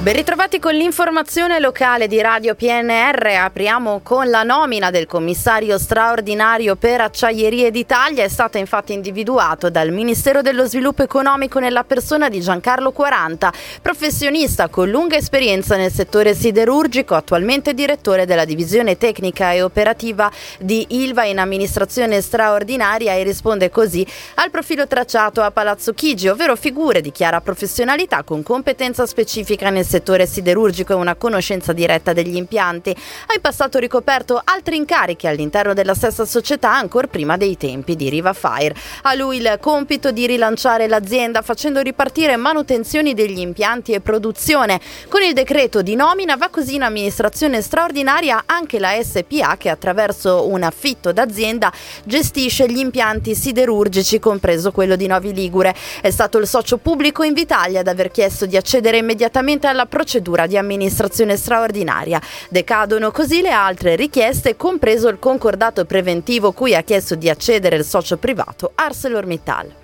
Ben ritrovati con l'informazione locale di Radio PNR. Apriamo con la nomina del commissario straordinario per Acciaierie d'Italia. È stato infatti individuato dal Ministero dello Sviluppo Economico nella persona di Giancarlo Quaranta, professionista con lunga esperienza nel settore siderurgico, attualmente direttore della divisione tecnica e operativa di Ilva in amministrazione straordinaria e risponde così al profilo tracciato a Palazzo Chigi, ovvero figure di chiara professionalità con competenza specifica nel settore siderurgico e una conoscenza diretta degli impianti. Ha in passato ricoperto altri incarichi all'interno della stessa società ancora prima dei tempi di Riva Fire. A lui il compito di rilanciare l'azienda facendo ripartire manutenzioni degli impianti e produzione. Con il decreto di nomina va così in amministrazione straordinaria anche la SPA che attraverso un affitto d'azienda gestisce gli impianti siderurgici, compreso quello di Novi Ligure. È stato il socio pubblico Invitalia ad aver chiesto di accedere immediatamente alla alla procedura di amministrazione straordinaria. Decadono così le altre richieste, compreso il concordato preventivo cui ha chiesto di accedere il socio privato ArcelorMittal.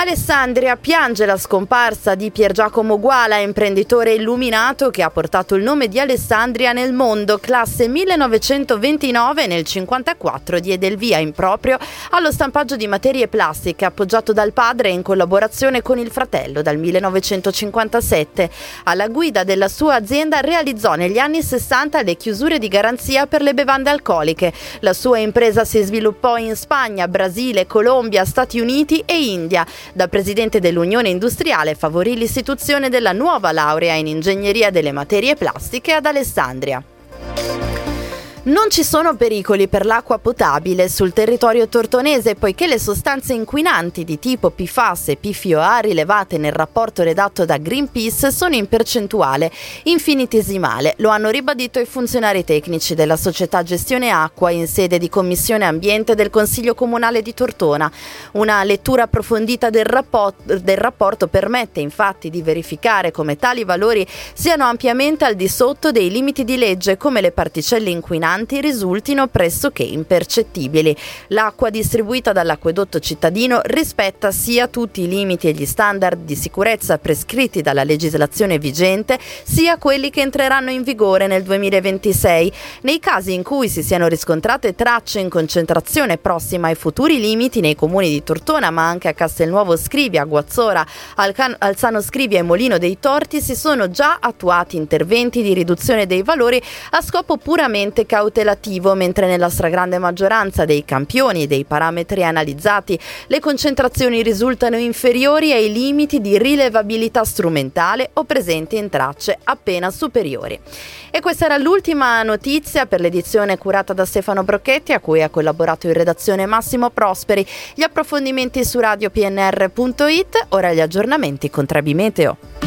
Alessandria piange la scomparsa di Pier Giacomo Guala, imprenditore illuminato che ha portato il nome di Alessandria nel mondo. Classe 1929 nel 54 diede il via in proprio allo stampaggio di materie plastiche appoggiato dal padre in collaborazione con il fratello dal 1957. Alla guida della sua azienda realizzò negli anni 60 le chiusure di garanzia per le bevande alcoliche. La sua impresa si sviluppò in Spagna, Brasile, Colombia, Stati Uniti e India. Da presidente dell'Unione Industriale favorì l'istituzione della nuova laurea in ingegneria delle materie plastiche ad Alessandria. Non ci sono pericoli per l'acqua potabile sul territorio tortonese poiché le sostanze inquinanti di tipo PFAS e PFOA rilevate nel rapporto redatto da Greenpeace sono in percentuale infinitesimale. Lo hanno ribadito i funzionari tecnici della società Gestione Acqua in sede di Commissione Ambiente del Consiglio Comunale di Tortona. Una lettura approfondita del, rapport- del rapporto permette infatti di verificare come tali valori siano ampiamente al di sotto dei limiti di legge come le particelle inquinanti inquinanti risultino pressoché impercettibili. L'acqua distribuita dall'acquedotto cittadino rispetta sia tutti i limiti e gli standard di sicurezza prescritti dalla legislazione vigente, sia quelli che entreranno in vigore nel 2026. Nei casi in cui si siano riscontrate tracce in concentrazione prossima ai futuri limiti nei comuni di Tortona, ma anche a Castelnuovo Scrivia, Guazzora, Alcan- Alzano Scrivia e Molino dei Torti, si sono già attuati interventi di riduzione dei valori a scopo puramente cautelare cautelativo, mentre nella stragrande maggioranza dei campioni e dei parametri analizzati le concentrazioni risultano inferiori ai limiti di rilevabilità strumentale o presenti in tracce appena superiori. E questa era l'ultima notizia per l'edizione curata da Stefano Brocchetti, a cui ha collaborato in redazione Massimo Prosperi. Gli approfondimenti su radiopnr.it, ora gli aggiornamenti con Trebi Meteo.